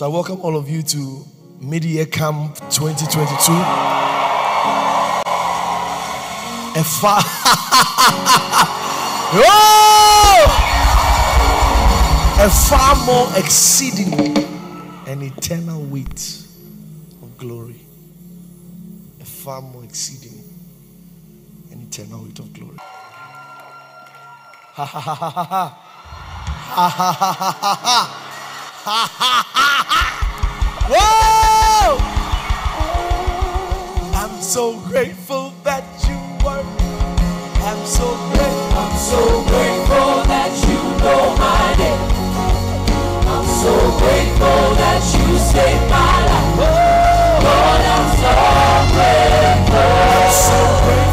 So I welcome all of you to Mid-Year Camp 2022. A far, a far more exceeding and eternal weight of glory. A far more exceeding and eternal weight of glory. Ha ha ha ha ha ha. Ha ha ha ha ha ha. Ha ha. Whoa! I'm so grateful that you were. I'm so grateful. I'm so grateful that you know my name. I'm so grateful that you saved my life. Lord, I'm so grateful. I'm so grateful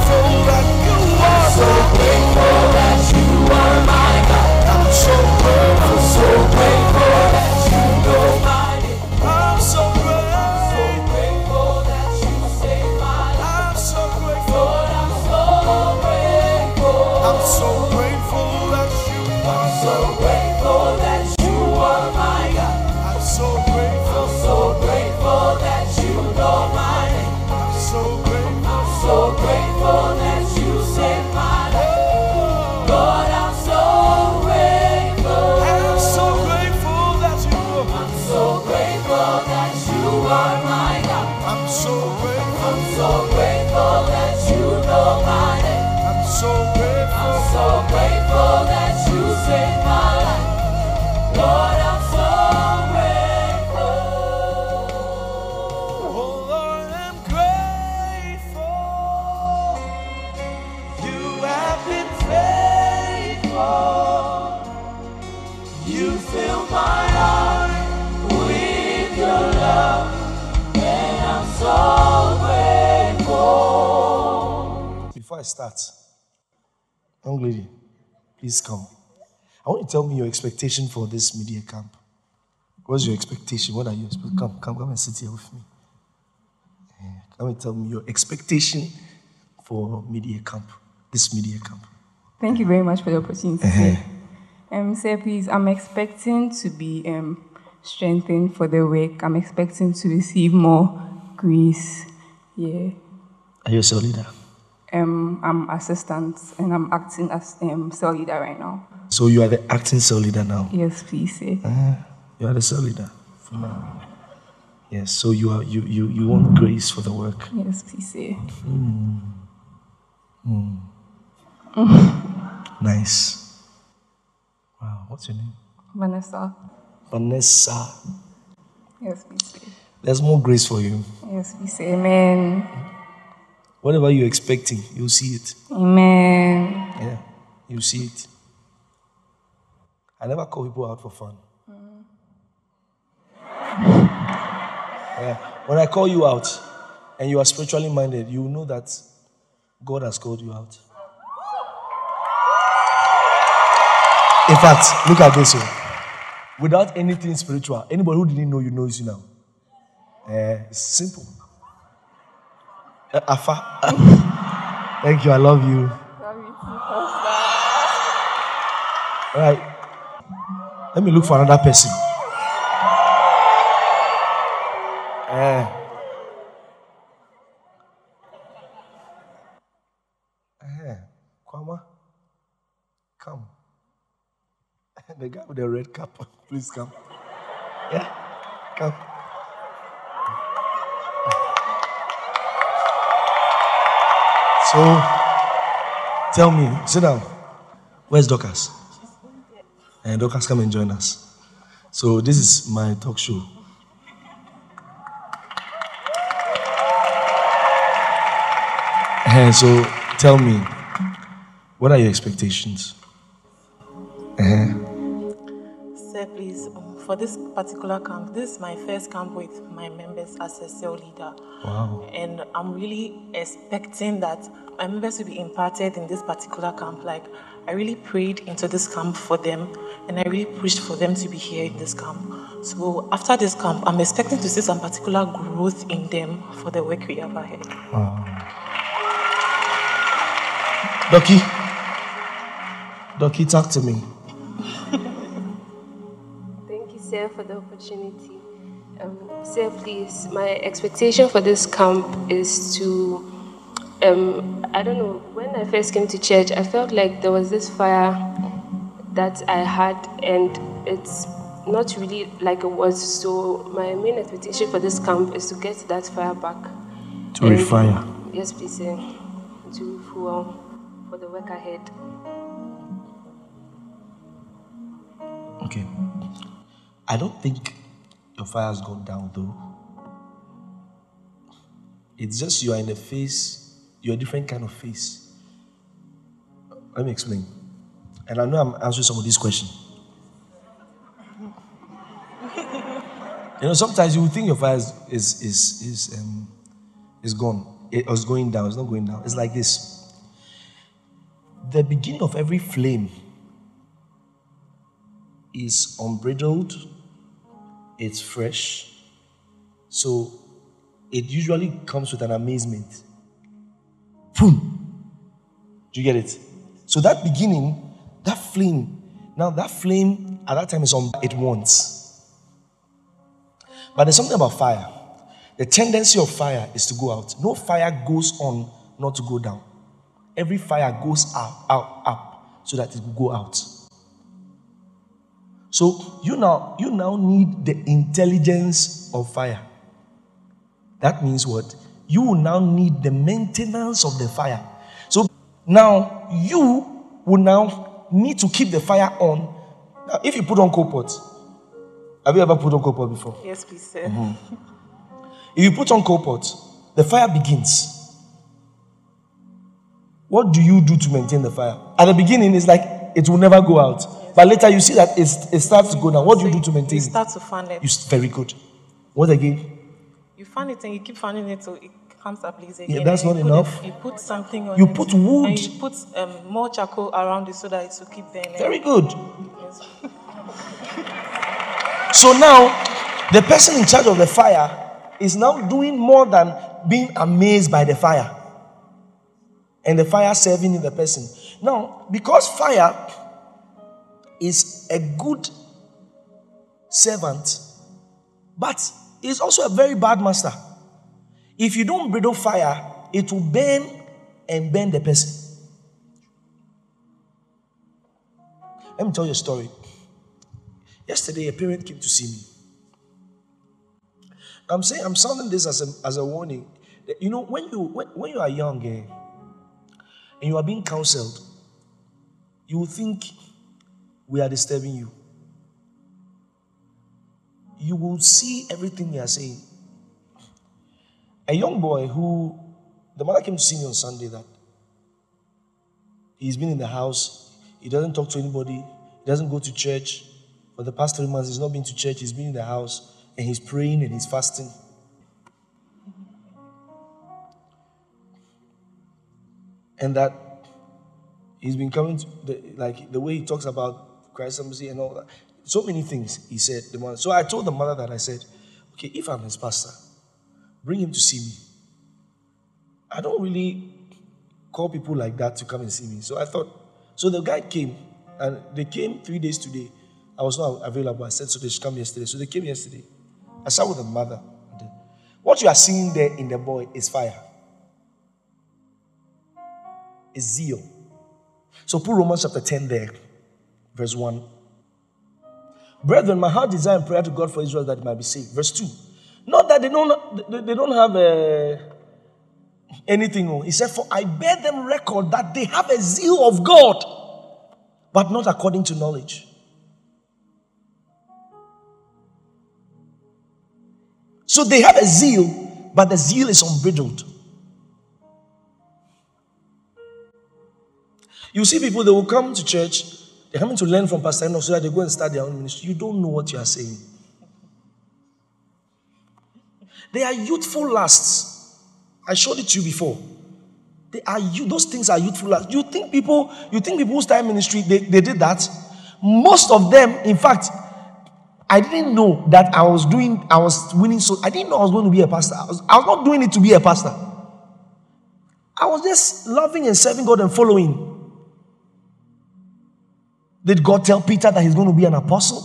Before I start, young lady, please come. I want you to tell me your expectation for this Mid-Year Camp. What's your expectation? What are you expecting? Come, come, come and sit here with me. Come and tell me your expectation for Mid-Year Camp. This Mid-Year Camp. Thank you very much for the opportunity. sir. Um, sir, please, I'm expecting to be um, strengthened for the work. I'm expecting to receive more grace. Yeah. Are you a leader? Um, I'm assistant and I'm acting as um, cell leader right now. So you are the acting cell leader now. Yes, please, sir. You are the cell leader for now. Yes. So you are you you you want grace for the work. Yes, please, sir. Nice. Wow. What's your name? Vanessa. Vanessa. Yes, please. There's more grace for you. Yes, please. Amen. Whatever you're expecting, you'll see it. Amen. Yeah, you see it. I never call people out for fun. Yeah. When I call you out and you are spiritually minded, you know that God has called you out. In fact, look at this one. Without anything spiritual, anybody who didn't know you knows you now. Eh, it's simple. Eh, Afa. Thank you. I love you. All right. Let me look for another person. Eh. Eh. Kwame. Come. The guy with the red cap. Please come. Yeah. Come. So, tell me, sit down. Where's Dorcas? And Dorcas, come and join us. So, this is my talk show. And so, tell me, what are your expectations? Uh-huh. Sir, please, um, for this particular camp, this is my first camp with my members as a cell leader. Wow. And I'm really expecting that my members will be imparted in this particular camp. Like, I really prayed into this camp for them, and I really pushed for them to be here in this camp. So, after this camp, I'm expecting to see some particular growth in them for the work we have ahead. Ducky. Ducky, talk to me. Thank you, sir, for the opportunity. Um, sir, please, my expectation for this camp is to, um, I don't know, when I first came to church, I felt like there was this fire that I had, and it's not really like it was. So, my main expectation for this camp is to get that fire back. To And- refire. Yes, please, sir. To fuel for the work ahead. Okay. I don't think your fire has gone down though. It's just you are in a phase, a different kind of face. Let me explain. And I know I'm answering some of these questions. You know, sometimes you think your fire is is is is, um, is gone. It was going down. It's not going down. It's like this. The beginning of every flame is unbridled, it's fresh. So it usually comes with an amazement. Boom. Do you get it? So that beginning, that flame, now that flame at that time is on it wants. But there's something about fire. The tendency of fire is to go out. No fire goes on not to go down. Every fire goes up, up, up, so that it will go out. So you now you now need the intelligence of fire. That means what? You will now need the maintenance of the fire. So now you will now need to keep the fire on. Now, if you put on coal pot, have you ever put on coal pot before? Yes, please, sir. Mm-hmm. If you put on coal pot, the fire begins. What do you do to maintain the fire? At the beginning, it's like it will never go out. But later, you see that it's, it starts to go down. What do you do to maintain You it? start to fan it. You s- very good. What again? You fan it and you keep fanning it till it comes up again. that's not you enough. it- you put something on You it. put wood. And you put um, more charcoal around it so that it will keep burning. Very good. Yes. So now, the person in charge of the fire is now doing more than being amazed by the fire. And the fire serving the person. Now, because fire is a good servant, but is also a very bad master. If you don't bridle fire, it will burn and burn the person. Let me tell you a story. Yesterday, a parent came to see me. I'm saying I'm sounding this as a, as a warning. You know, when you when, when you are young eh, and you are being counseled, you will think we are disturbing you. You will see everything we are saying. A young boy who the mother came to see me on Sunday that he's been in the house, he doesn't talk to anybody, he doesn't go to church. For the past three months, he's not been to church, he's been in the house and he's praying and he's fasting. And that he's been coming to the, like the way he talks about Christ, and all that. So many things he said. The mother. So I told the mother that I said, okay, if I'm his pastor, bring him to see me. I don't really call people like that to come and see me. So I thought, so the guy came and they came three days today. I was not available. I said, so they should come yesterday. So they came yesterday. I sat with the mother. What you are seeing there in the boy is fire, is zeal. So put Romans chapter 10 there, verse 1. Brethren, my heart desire and prayer to God for Israel that it might be saved. Verse 2. Not that they don't, they, don't have uh, anything. oh. He said, For I bear them record that they have a zeal of God, but not according to knowledge. So they have a zeal, but the zeal is unbridled. You see people, they will come to church, they're coming to learn from Pastor Enoch so that they go and start their own ministry. You don't know what you are saying. They are youthful lusts. I showed it to you before. They are you, those things are youthful lusts. You think people, you think people who start ministry, they, they did that? Most of them, in fact, I didn't know that I was doing, I was winning so I didn't know I was going to be a pastor. I was, I was not doing it to be a pastor. I was just loving and serving God and following. Did God tell Peter that he's going to be an apostle?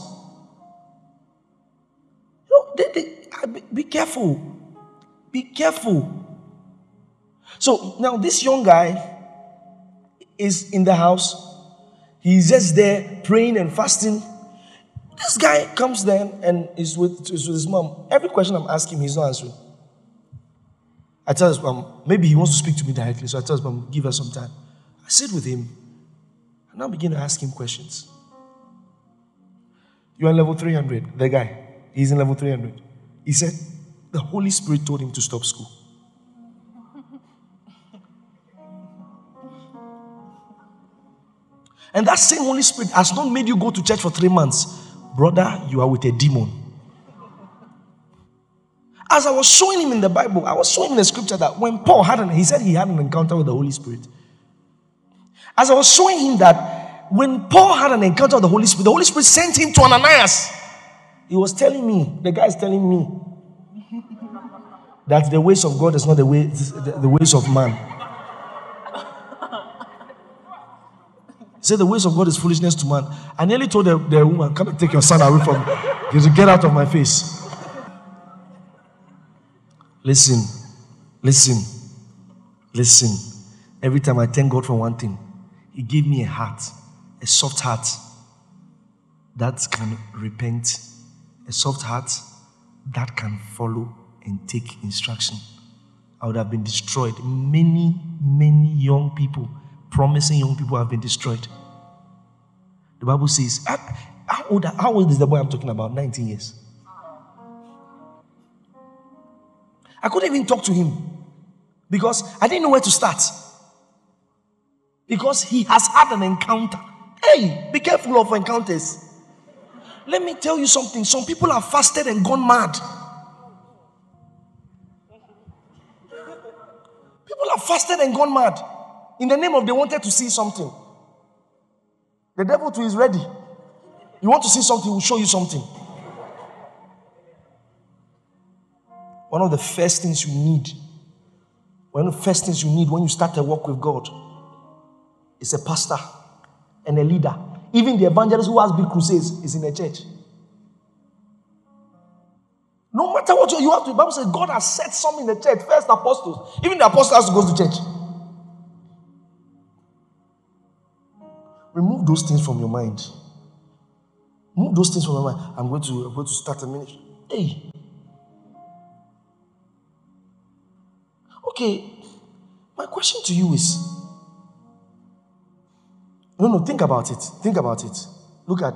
Know, they- they- be careful. Be careful. So now this young guy is in the house. He's just there praying and fasting. This guy comes there and is with, is with his mom. Every question I'm asking, he's not answering. I tell his mom, maybe he wants to speak to me directly. So I tell his mom, give her some time. I sit with him and now begin to ask him questions. You're on level 300. The guy, he's in level 300. He said, the Holy Spirit told him to stop school. And that same Holy Spirit has not made you go to church for three months. Brother, you are with a demon. As I was showing him in the Bible, I was showing him the scripture that when Paul had an, he said he had an encounter with the Holy Spirit. As I was showing him that when Paul had an encounter with the Holy Spirit, the Holy Spirit sent him to Ananias. He was telling me, the guy is telling me that the ways of God is not the way the, the ways of man. He said the ways of God is foolishness to man. I nearly told the, the woman, come and take your son away from me. He said, get out of my face. Listen, listen, listen. Every time I thank God for one thing, He gave me a heart, a soft heart that can repent, a soft heart that can follow and take instruction. I would have been destroyed. Many, many young people, promising young people, have been destroyed. The Bible says, ah, how old, how old is the boy I'm talking about? 19 years. I couldn't even talk to him because I didn't know where to start. Because he has had an encounter. Hey, be careful of encounters. Let me tell you something. Some people have fasted and gone mad. People have fasted and gone mad in the name of they wanted to see something. The devil too is ready. You want to see something, he will show you something. One of the first things you need, one of the first things you need when you start a walk with God is a pastor and a leader. Even the evangelist who has big crusades is in a church. No matter what you have to, the Bible says God has set some in the church, first apostles. Even the apostle has to go to church. Remove those things from your mind. Remove those things from your mind. I'm going to, I'm going to start a ministry. Hey. Okay. My question to you is no, no, think about it. Think about it. Look at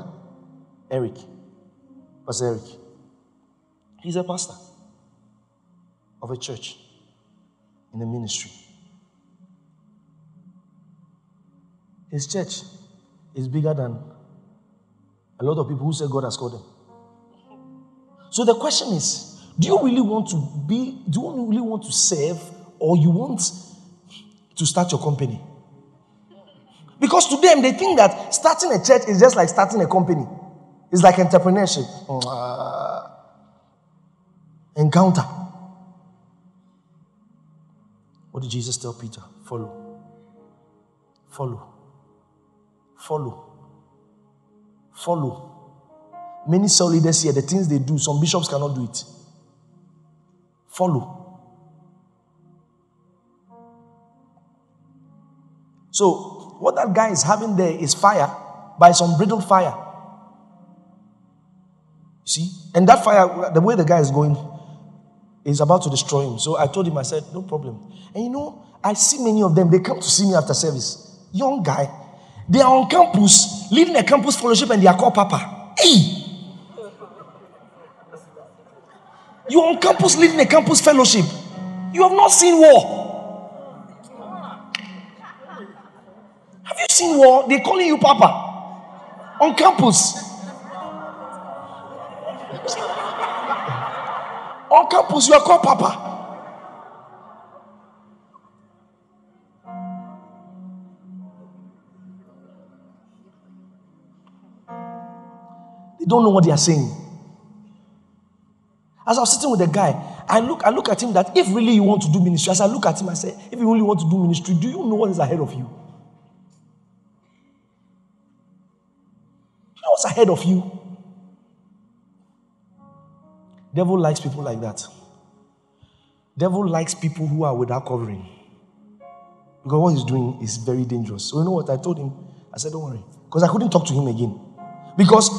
Eric. Pastor Eric. He's a pastor of a church in the ministry. His church is bigger than a lot of people who say God has called them. So the question is do you really want to be, do you really want to serve, or you want to start your company? Because to them, they think that starting a church is just like starting a company. It's like entrepreneurship. Uh, encounter. What did Jesus tell Peter? Follow. Follow. Follow. Follow. Many cell leaders here, the things they do, some bishops cannot do it. Follow. So, what that guy is having there is fire by some brittle fire. See? And that fire, the way the guy is going, is about to destroy him. So I told him, I said, no problem. And you know, I see many of them, they come to see me after service. Young guy, they are on campus, leading a campus fellowship, and they are called Papa. Hey! You're on campus leading a campus fellowship. You have not seen war. Seen war? They're calling you Papa on campus. on campus, you are called Papa. They don't know what they are saying. As I was sitting with the guy, I look, I look at him that if really you want to do ministry, as I look at him, I say, if you really want to do ministry, do you know what is ahead of you? What's ahead of you? Devil likes people like that. Devil likes people who are without covering. Because what he's doing is very dangerous. So you know what? I told him, I said, don't worry. Because I couldn't talk to him again. Because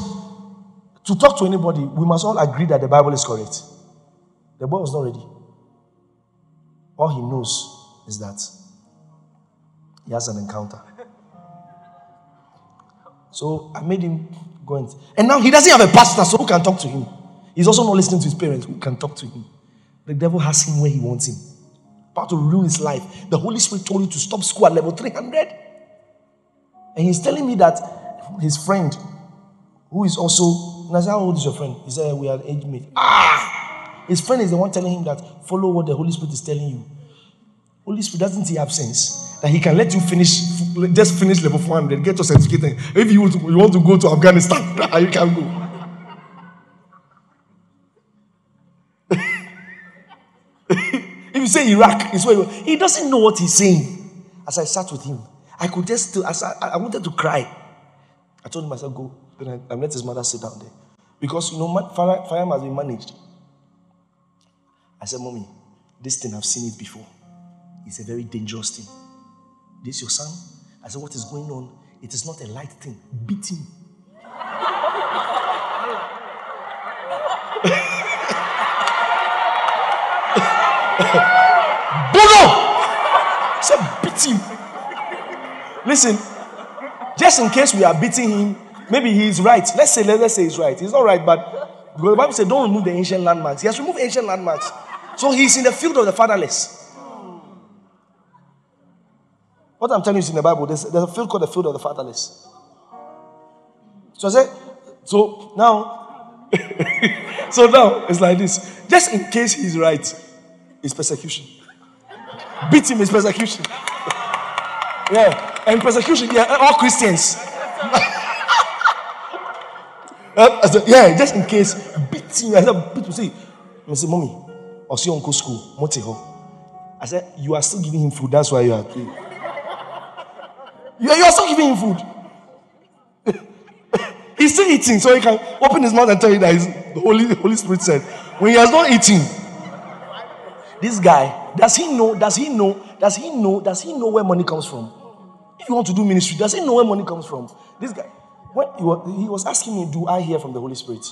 to talk to anybody, we must all agree that the Bible is correct. The boy was not ready. All he knows is that he has an encounter. So I made him go and, and now he doesn't have a pastor, so who can talk to him? He's also not listening to his parents, who can talk to him. The devil has him where he wants him. About to ruin his life. The Holy Spirit told you to stop school at level 300. And he's telling me that his friend, who is also, and I said, How old is your friend? He said, We are age mate. Ah! His friend is the one telling him that follow what the Holy Spirit is telling you. Holy Spirit doesn't he have sense that he can let you finish, just finish level 400, get your certificate. If you want to, you want to go to Afghanistan, ah, you can go. if you say Iraq, it's where he doesn't know what he's saying. As I sat with him, I could just, as I, I wanted to cry. I told him, I said, go. Then I, I let his mother sit down there. Because, you know, fire, fire must be managed. I said, Mommy, this thing, I've seen it before. It's a very dangerous thing. This your son? I said, What is going on? It is not a light thing. Beat him. Bono! Said, beat him. Listen, just in case we are beating him, maybe he is right. Let's say, let's say he's right. He's not right, but the Bible says don't remove the ancient landmarks. He has removed ancient landmarks. So he's in the field of the fatherless. What I'm telling you is in the Bible. There's, there's a field called the field of the fatherless. So I said, so now, so now it's like this. Just in case he's right, it's persecution. Beat him is persecution. yeah, and persecution, yeah, all Christians. uh, yeah, just in case, beat him. I said, beat. See, I said, mommy, or see uncle school. I said, you are still giving him food. That's why you are. You are, still giving him food. He's still eating, so he can open his mouth and tell you that the Holy, Holy Spirit said. When he has not eaten, this guy, does he know? Does he know? Does he know? Does he know where money comes from? If you want to do ministry, does he know where money comes from? This guy, when he was, he was asking me, Do I hear from the Holy Spirit?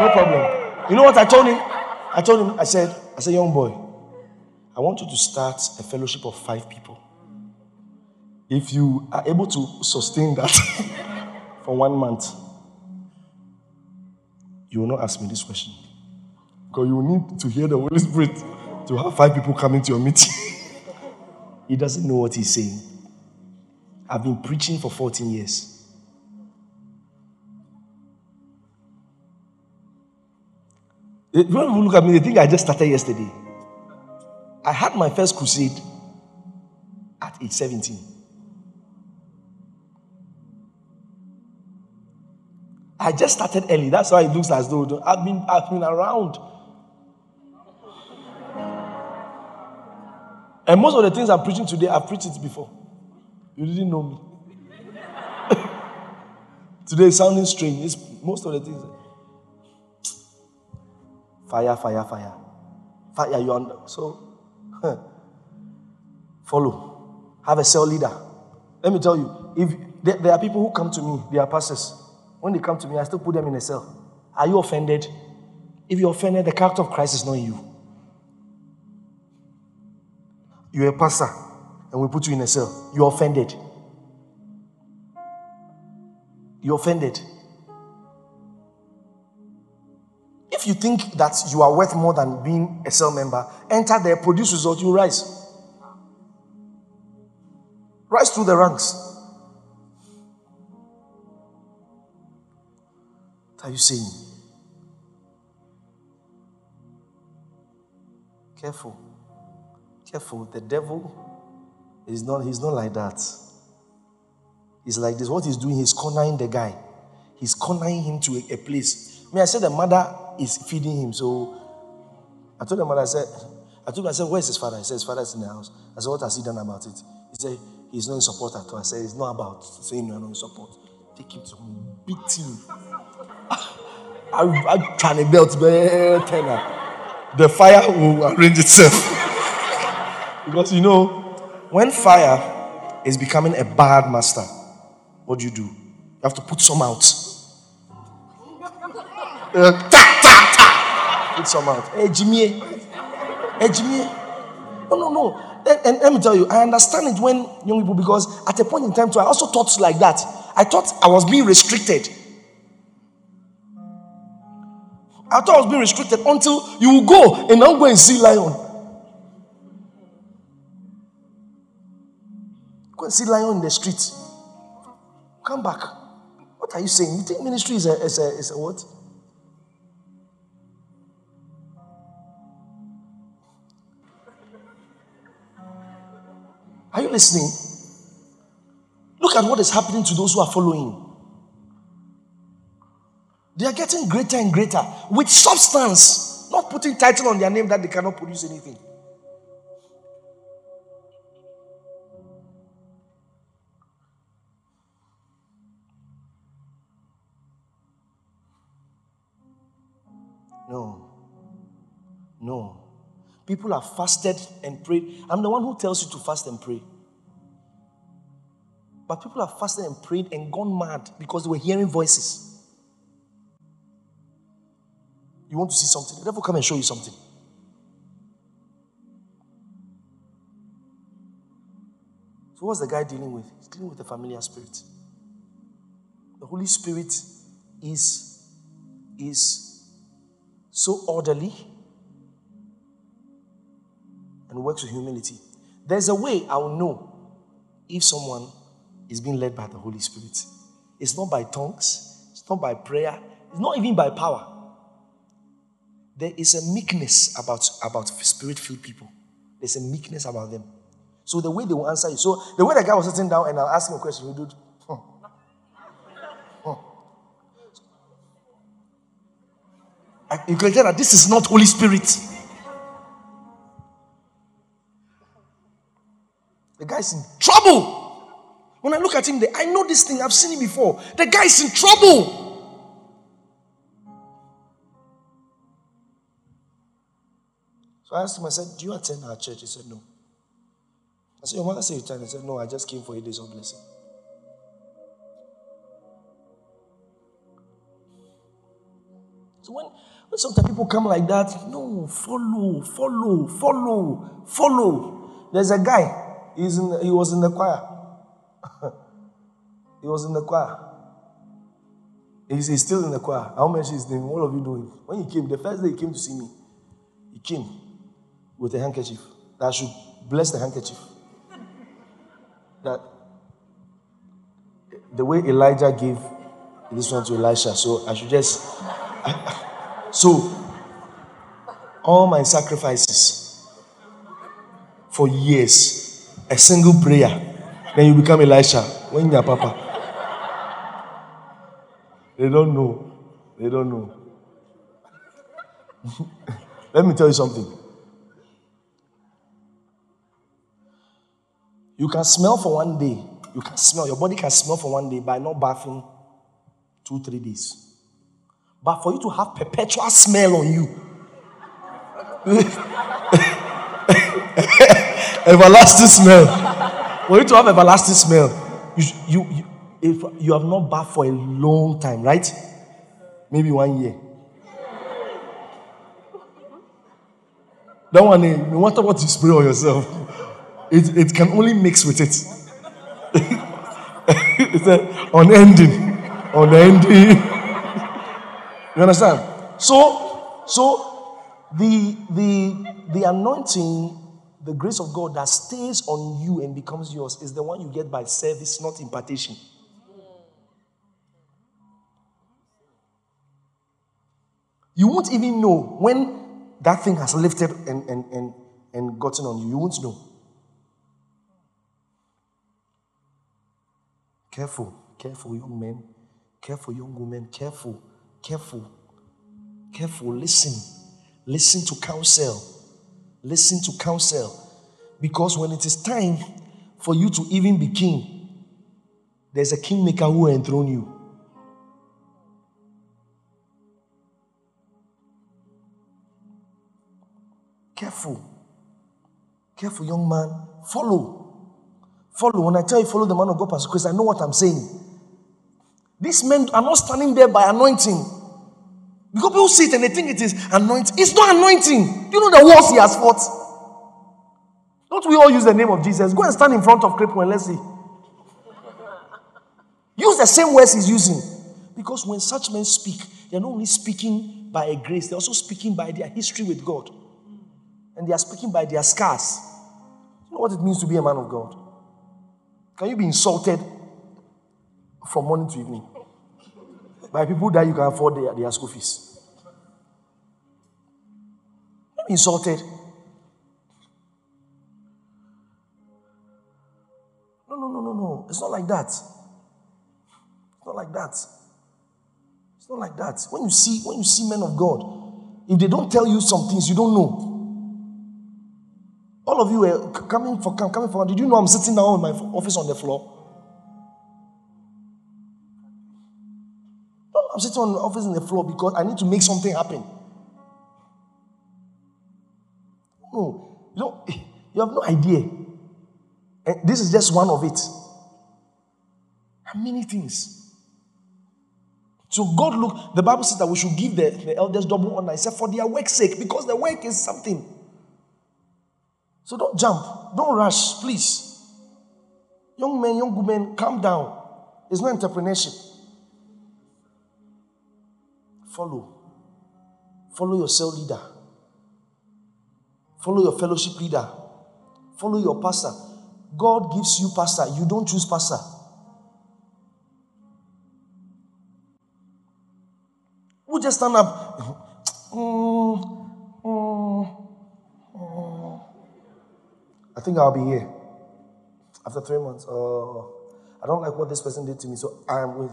No problem. You know what I told him? I told him, I said, I said, young boy, I want you to start a fellowship of five people. If you are able to sustain that for one month, you will not ask me this question. Because you need to hear the Holy Spirit to have five people coming to your meeting. he doesn't know what he's saying. I've been preaching for 14 years. Eh, when people look at me, they think I just started yesterday. I had my first crusade at age 17. I just started early. That's why it looks as though I've been, I've been around. And most of the things I'm preaching today, I've preached it before. You didn't know me. today is sounding strange. It's most of the things. Fire, fire, fire. Fire, you under. So, follow. Have a cell leader. Let me tell you, if there, there are people who come to me, they are pastors. When they come to me, I still put them in a cell. Are you offended? If you're offended, the character of Christ is not in you. You're a pastor, and we put you in a cell. You're offended. You're offended. If you think that you are worth more than being a cell member, enter there, produce result, you rise. Rise through the ranks. Are you saying? Careful. Careful. The devil is not, he's not like that. He's like this. What he's doing, he's cornering the guy. He's cornering him to a, a place. Me, I said the mother is feeding him. So I told the mother, I said, I told him, I said, where's his father? He said, his father's in the house. I said, what has he done about it? He said, he's not in support at all. I said, it's not about saying you're not in support. Take him to home, beat him. I, I try to belt tenor. The fire will arrange itself. because you know, when fire is becoming a bad master, what do you do? You have to put some out. Uh, ta, ta, ta. Put some out. Hey, Jimmy. Hey, Jimmy. No, no, no. And, and let me tell you, I understand it when young people, because at a point in time, too, I also thought like that. I thought I was being restricted. I thought I was being restricted until you will go and now go and see lion. Go and see lion in the street. Come back. What are you saying? You think ministry is a, is a, is a what? Are you listening? Look at what is happening to those who are following. They are getting greater and greater with substance, not putting title on their name that they cannot produce anything. No. No. People have fasted and prayed. I'm the one who tells you to fast and pray. But people have fasted and prayed and gone mad because they were hearing voices. You want to see something? The devil come and show you something. So what's the guy dealing with? He's dealing with a familiar spirit. The Holy Spirit is, is so orderly and works with humility. There's a way I will know if someone is being led by the Holy Spirit. It's not by tongues, it's not by prayer, it's not even by power there is a meekness about, about spirit filled people. There's a meekness about them. So the way they will answer you. So the way the guy was sitting down and I'll ask him a question, he. Huh. Huh. You can tell that this is not Holy Spirit. The guy's in trouble. When I look at him, I know this thing, I've seen it before. The guy's in trouble. So I asked him, I said, Do you attend our church? He said, No. I said, Your mother said you attend. He said, No, I just came for eight days of blessing. So when, when sometimes people come like that, no, follow, follow, follow, follow. There's a guy, he's in, he was in the choir. he was in the choir. He's, he's still in the choir. How much is name? All of you know him. When he came, the first day he came to see me, he came with a handkerchief. That should bless the handkerchief. That the way Elijah gave this one to Elisha, so I should just. So, all my sacrifices for years, a single prayer, then you become Elisha. When you're Papa, they don't know. They don't know. Let me tell you something. You can smell for one day. You can smell. Your body can smell for one day by not bathing two, three days. But for you to have perpetual smell on you, everlasting smell. For you to have everlasting smell, you, you, you, if you have not bathed for a long time, right? Maybe one year. That one, eh, no matter what you spray on yourself. It, it can only mix with it. it's a unending. Unending. you understand? So, so the the the anointing, the grace of God that stays on you and becomes yours is the one you get by service, not impartation. You won't even know when that thing has lifted and, and, and, and gotten on you. You won't know. Careful, careful, young men. Careful, young women. Careful, careful, careful. Listen, listen to counsel. Listen to counsel. Because when it is time for you to even be king, there's a kingmaker who will enthrone you. Careful, careful, young man. Follow Follow. When I tell you follow the man of God, Pastor Chris, I know what I'm saying. These men are not standing there by anointing. Because people see it and they think it is anointing. It's not anointing. Do you know the wars he has fought? Don't we all use the name of Jesus? Go and stand in front of cripple and let's see. Use the same words he's using. Because when such men speak, they're not only speaking by a grace, they're also speaking by their history with God. And they are speaking by their scars. You know what it means to be a man of God? Can you be insulted from morning to evening by people that you can afford their, their school fees? Insulted. No, no, no, no, no. It's not like that. It's not like that. It's not like that. When you see when you see men of God, if they don't tell you some things you don't know. All of you were coming for coming for. Did you know I'm sitting down in my office on the floor? I'm sitting on the office on the floor because I need to make something happen. No, you know, you have no idea. And this is just one of it. How many things? So God look, the Bible says that we should give the, the elders double honor. I said for their work's sake, because the work is something. So don't jump, don't rush, please. Young men, young women, calm down. It's not entrepreneurship. Follow. Follow your cell leader. Follow your fellowship leader. Follow your pastor. God gives you pastor. You don't choose pastor. Who just stand up? Mm, I think I'll be here after three months. Uh, I don't like what this person did to me, so I am with.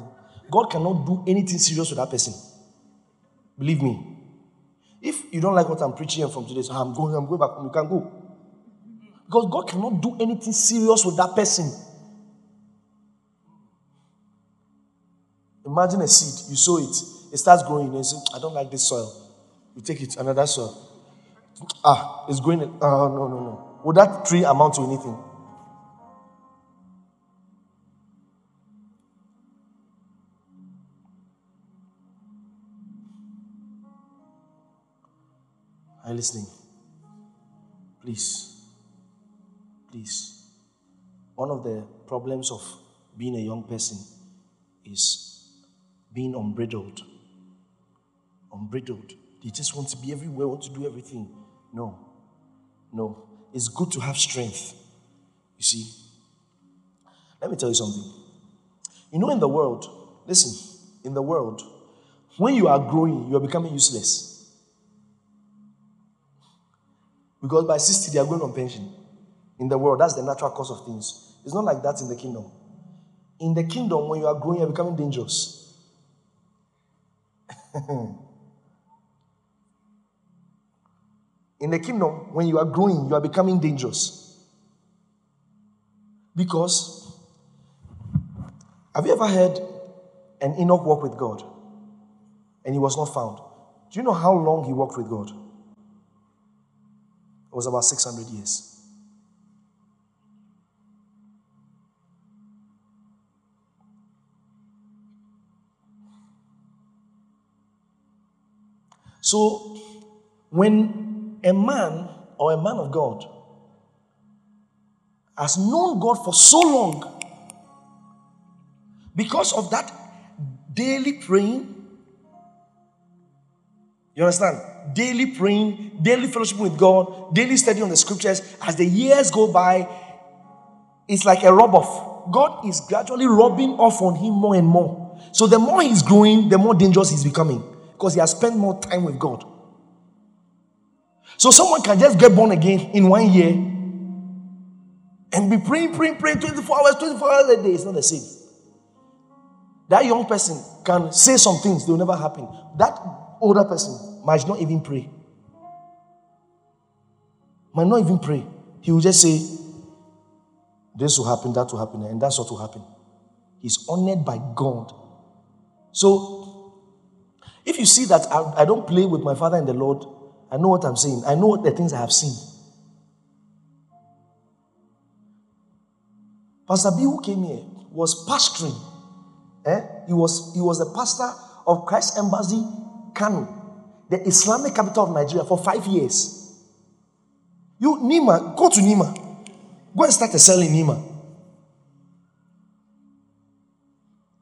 God cannot do anything serious with that person. Believe me. If you don't like what I'm preaching from today, so I'm going, I'm going back home, you can go. Because God cannot do anything serious with that person. Imagine a seed, you sow it, it starts growing, and say, I don't like this soil. You take it, another soil. Ah, it's growing. Ah, no, no, no. Would that tree amount to anything? Are you listening? Please. Please. One of the problems of being a young person is being unbridled. Unbridled. They just want to be everywhere, want to do everything. No. No. It's good to have strength. You see? Let me tell you something. You know, in the world, listen, in the world, when you are growing, you are becoming useless. Because by 60, they are going on pension. In the world, that's the natural course of things. It's not like that in the kingdom. In the kingdom, when you are growing, you're becoming dangerous. in the kingdom, when you are growing, you are becoming dangerous. Because, have you ever heard an Enoch walk with God and he was not found? Do you know how long he walked with God? It was about 600 years. So, when a man or a man of God has known God for so long, because of that daily praying, you understand? Daily praying, daily fellowship with God, daily study on the scriptures. As the years go by, it's like a rub off. God is gradually rubbing off on him more and more. So the more he's growing, the more dangerous he's becoming because he has spent more time with God. So someone can just get born again in one year and be praying, praying, praying 24 hours, 24 hours a day. It's not the same. That young person can say some things, they will never happen. That older person might not even pray. Might not even pray. He will just say, This will happen, that will happen, and that's what will happen. He's honored by God. So, if you see that I, I don't play with my father in the Lord, I know what I'm saying. I know what the things I have seen. Pastor B, who came here, was pastoring. Eh? He was he was the pastor of Christ Embassy, Kano, the Islamic capital of Nigeria, for five years. You Nima, go to Nima. Go and start a cell in Nima.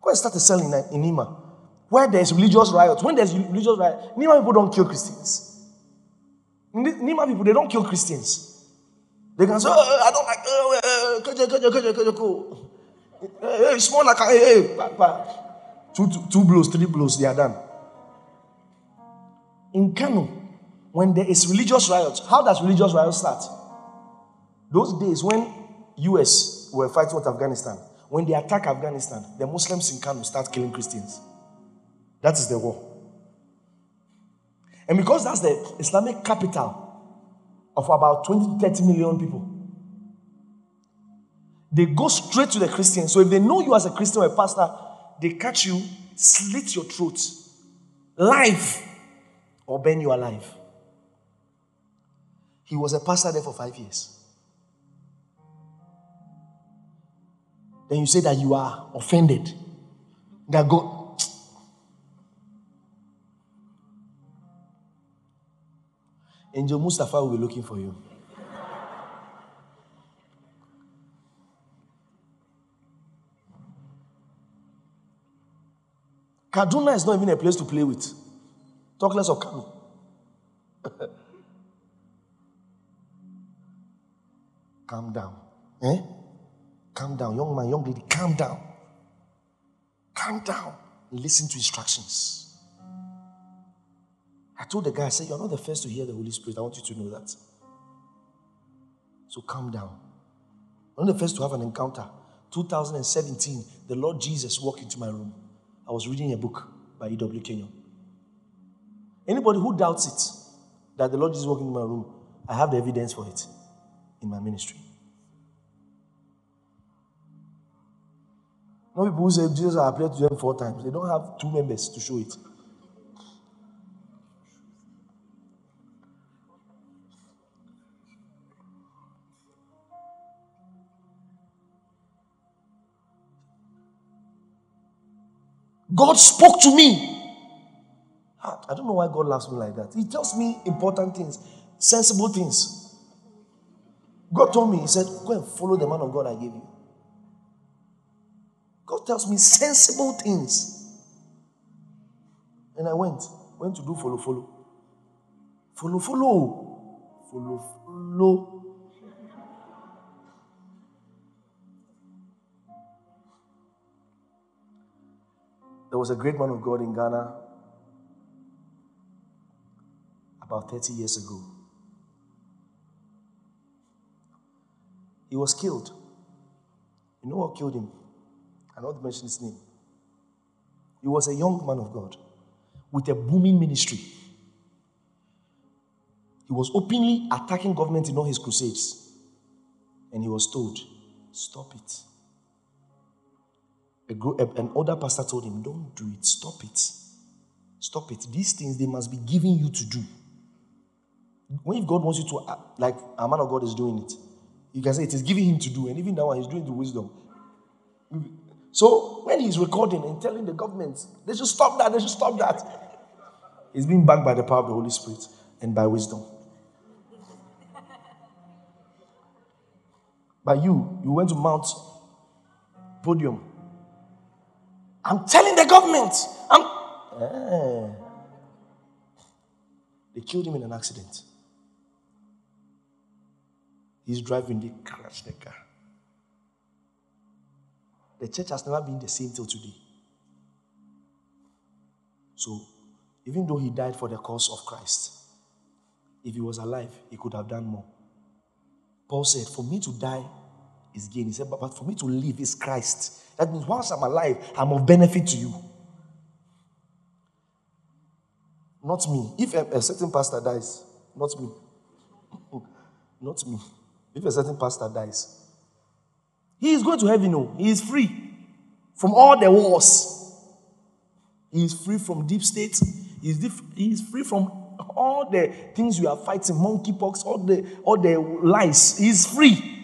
Go and start a cell in, in Nima. Where there's religious riots. When there's religious riots, Nima people don't kill Christians. Nima people, they don't kill Christians. They can say, oh, I don't like, oh, kaja, kaja, kaja, kaja, ko. Hey, small like, eh, eh, hey, hey. Two, two, two blows, three blows, they are done. In Kano, when there is religious riots, how does religious riots start? Those days when US were fighting with Afghanistan, when they attack Afghanistan, the Muslims in Kano start killing Christians. That is the war. And because that's the Islamic capital of about 20 30 million people. They go straight to the Christians. So if they know you as a Christian or a pastor, they catch you, slit your throat, live, or burn you alive. He was a pastor there for five years. Then you say that you are offended. That God, Angel Mustafa will be looking for you. Kaduna is not even a place to play with. Talk less of Kano. calm down. Eh? Calm down. Young man, young lady, calm down. Calm down. Listen to instructions. I told the guy, I said, You're not the first to hear the Holy Spirit. I want you to know that. So calm down. I'm not the first to have an encounter. 2017, the Lord Jesus walked into my room. I was reading a book by E.W. Kenyon. Anybody who doubts it, that the Lord Jesus walked into my room, I have the evidence for it in my ministry. No people who say Jesus appeared to them four times. They don't have two members to show it. God spoke to me. I don't know why God loves me like that. He tells me important things, sensible things. God told me, He said, Go and follow the man of God I gave you. God tells me sensible things. And I went, went to do follow, follow. Follow, follow. Follow, follow. There was a great man of God in Ghana about 30 years ago. He was killed. You know what killed him? I don't mention his name. He was a young man of God with a booming ministry. He was openly attacking government in all his crusades. And he was told, Stop it an older pastor told him, Don't do it. Stop it. Stop it. These things they must be giving you to do. When God wants you to, uh, like a man of God is doing it, you can say it is giving him to do, and even now, he's doing the wisdom. So when he's recording and telling the government, they should stop that, they should stop that. He's being backed by the power of the Holy Spirit and by wisdom. By you, you went to Mount Podium I'm telling the government. I'm. Eh. They killed him in an accident. He's driving, they crashed the car. The church has never been the same till today. So, even though he died for the cause of Christ, if he was alive, he could have done more. Paul said, For me to die is gain. He said, But for me to live is Christ. That means once I'm alive, I'm of benefit to you. Not me. If a, a certain pastor dies, not me. not me. If a certain pastor dies, he is going to heaven. No, he is free from all the wars. He is free from deep state. He is, he is free from all the things you are fighting, monkeypox, all the all the lies. He's free.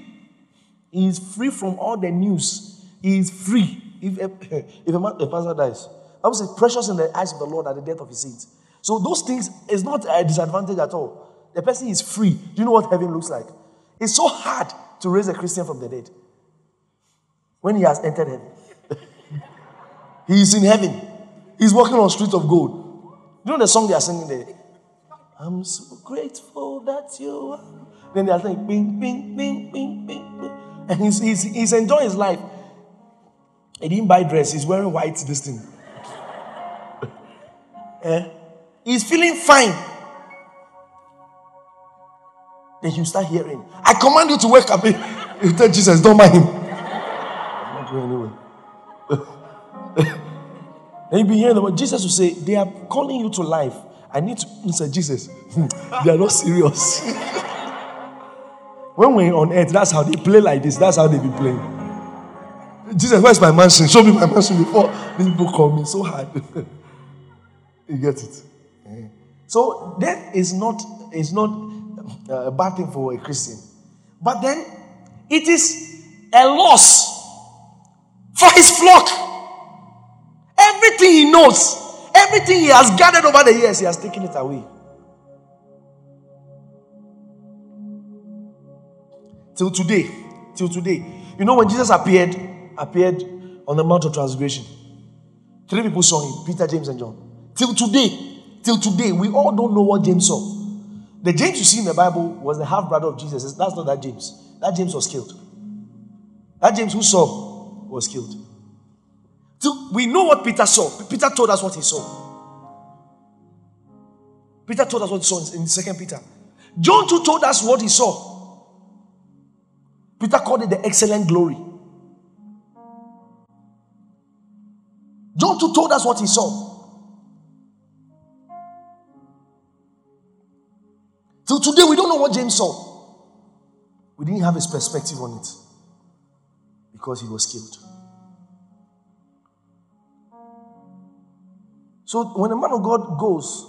He is free from all the news. He is free. If a, if a, man, a pastor dies, I would say precious in the eyes of the Lord at the death of his saints. So those things is not a disadvantage at all. The person is free. Do you know what heaven looks like? It's so hard to raise a Christian from the dead when he has entered heaven. he is in heaven. He's walking on streets of gold. Do you know the song they are singing there? I'm so grateful that you are. Then they are saying, bing, bing, bing, bing, bing, bing. And he's, he's, he's enjoying his life. He didn't buy dress. He's wearing white, this thing. eh? He's feeling fine. Then you start hearing, I command you to wake up. You tell Jesus, don't mind him. I'm not going anywhere. then you be hearing the Jesus will say, They are calling you to life. I need to say, Jesus, they are not serious. When we're on earth, that's how they play like this. That's how they be playing. Jesus, where's my mansion? Show me my mansion before these people call me so hard. you get it? So death is not is not uh, a bad thing for a Christian, but then it is a loss for his flock. Everything he knows, everything he has gathered over the years, he has taken it away. Till today, till today. You know when Jesus appeared, appeared on the Mount of Transfiguration, three people saw him: Peter, James, and John. Till today, till today, we all don't know what James saw. The James you see in the Bible was the half brother of Jesus. That's not that James. That James was killed. That James who saw was killed. We know what Peter saw. Peter told us what he saw. Peter told us what he saw in Second Peter. John too told us what he saw. Peter called it the excellent glory. John too told us what he saw. Till today, we don't know what James saw. We didn't have his perspective on it because he was killed. So when a man of God goes,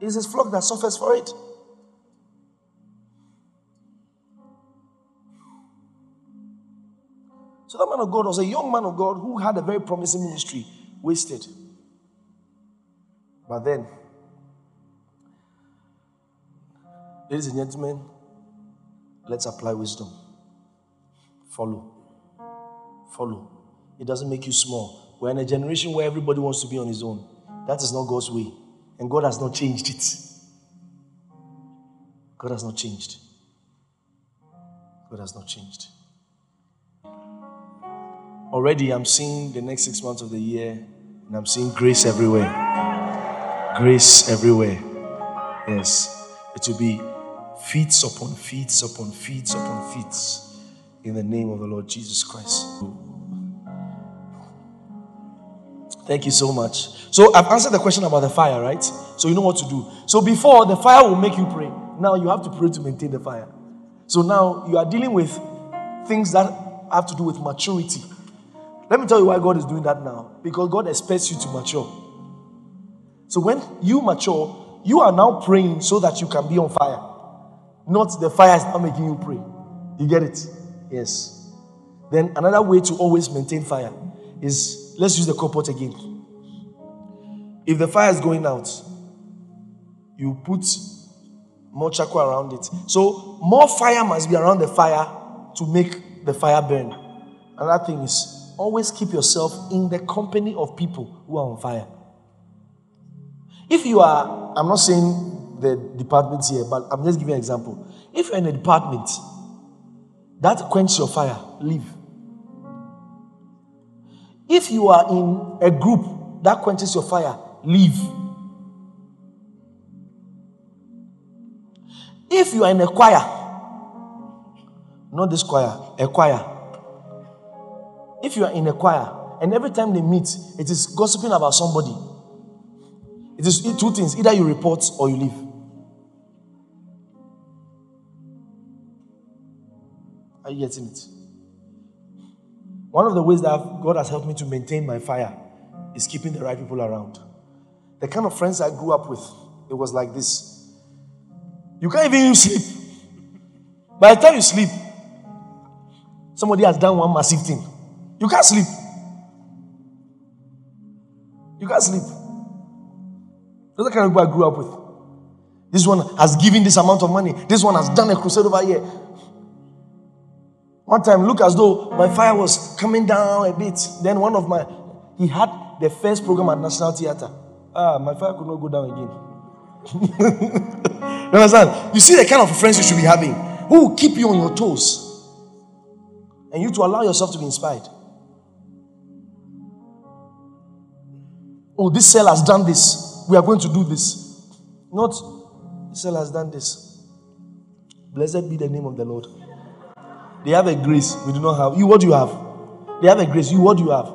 it's his flock that suffers for it. So that man of God was a young man of God who had a very promising ministry, wasted. But then, ladies and gentlemen, let's apply wisdom. Follow. Follow. It doesn't make you small. We're in a generation where everybody wants to be on his own. That is not God's way. And God has not changed it. God has not changed. God has not changed. Already, I'm seeing the next six months of the year, and I'm seeing grace everywhere. Grace everywhere. Yes. It will be feet upon feet upon feet upon feet in the name of the Lord Jesus Christ. Thank you so much. So I've answered the question about the fire, right? So you know what to do. So before the fire will make you pray. Now you have to pray to maintain the fire. So now you are dealing with things that have to do with maturity. Let me tell you why God is doing that now. Because God expects you to mature. So when you mature, you are now praying so that you can be on fire. Not the fire is not making you pray. You get it? Yes. Then another way to always maintain fire is let's use the pot again. If the fire is going out, you put more charcoal around it. So more fire must be around the fire to make the fire burn. Another thing is always keep yourself in the company of people who are on fire. If you are, I'm not saying the departments here, but I'm just giving an example. If you're in a department that quench your fire, leave. If you are in a group that quenches your fire, leave. If you are in a choir, not this choir, a choir. If you are in a choir and every time they meet, it is gossiping about somebody, it is two things either you report or you leave. Are you getting it? One of the ways that God has helped me to maintain my fire is keeping the right people around. The kind of friends I grew up with, it was like this. You can't even sleep. By the time you sleep, somebody has done one massive thing. You can't sleep. You can't sleep. Are the kind of people I grew up with. This one has given this amount of money. This one has done a crusade over here. One time, look as though my fire was coming down a bit. Then one of my, he had the first program at National Theatre. Ah, my fire could not go down again. you understand? You see the kind of friends you should be having who will keep you on your toes and you to allow yourself to be inspired. Oh, this cell has done this. We are going to do this. Not, this cell has done this. Blessed be the name of the Lord. They have a grace we do not have. You, what do you have? They have a grace. You, what do you have?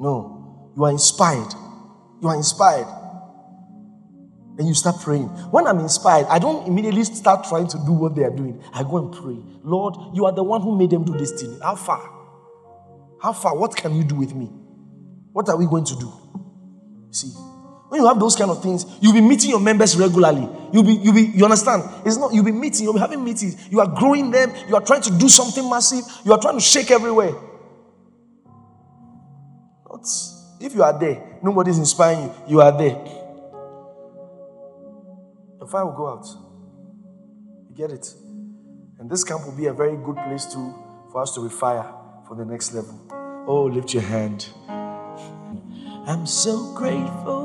No. You are inspired. You are inspired. And you start praying. When I'm inspired, I don't immediately start trying to do what they are doing. I go and pray. Lord, you are the one who made them do this thing. How far? How far? What can you do with me? What are we going to do? See, when you have those kind of things, you'll be meeting your members regularly. You'll be, you'll be, you understand? It's not, you'll be meeting, you'll be having meetings. You are growing them. You are trying to do something massive. You are trying to shake everywhere. Not, if you are there, nobody's inspiring you. You are there. The fire will go out. You get it? And this camp will be a very good place to for us to refire for the next level. Oh, lift your hand. I'm so grateful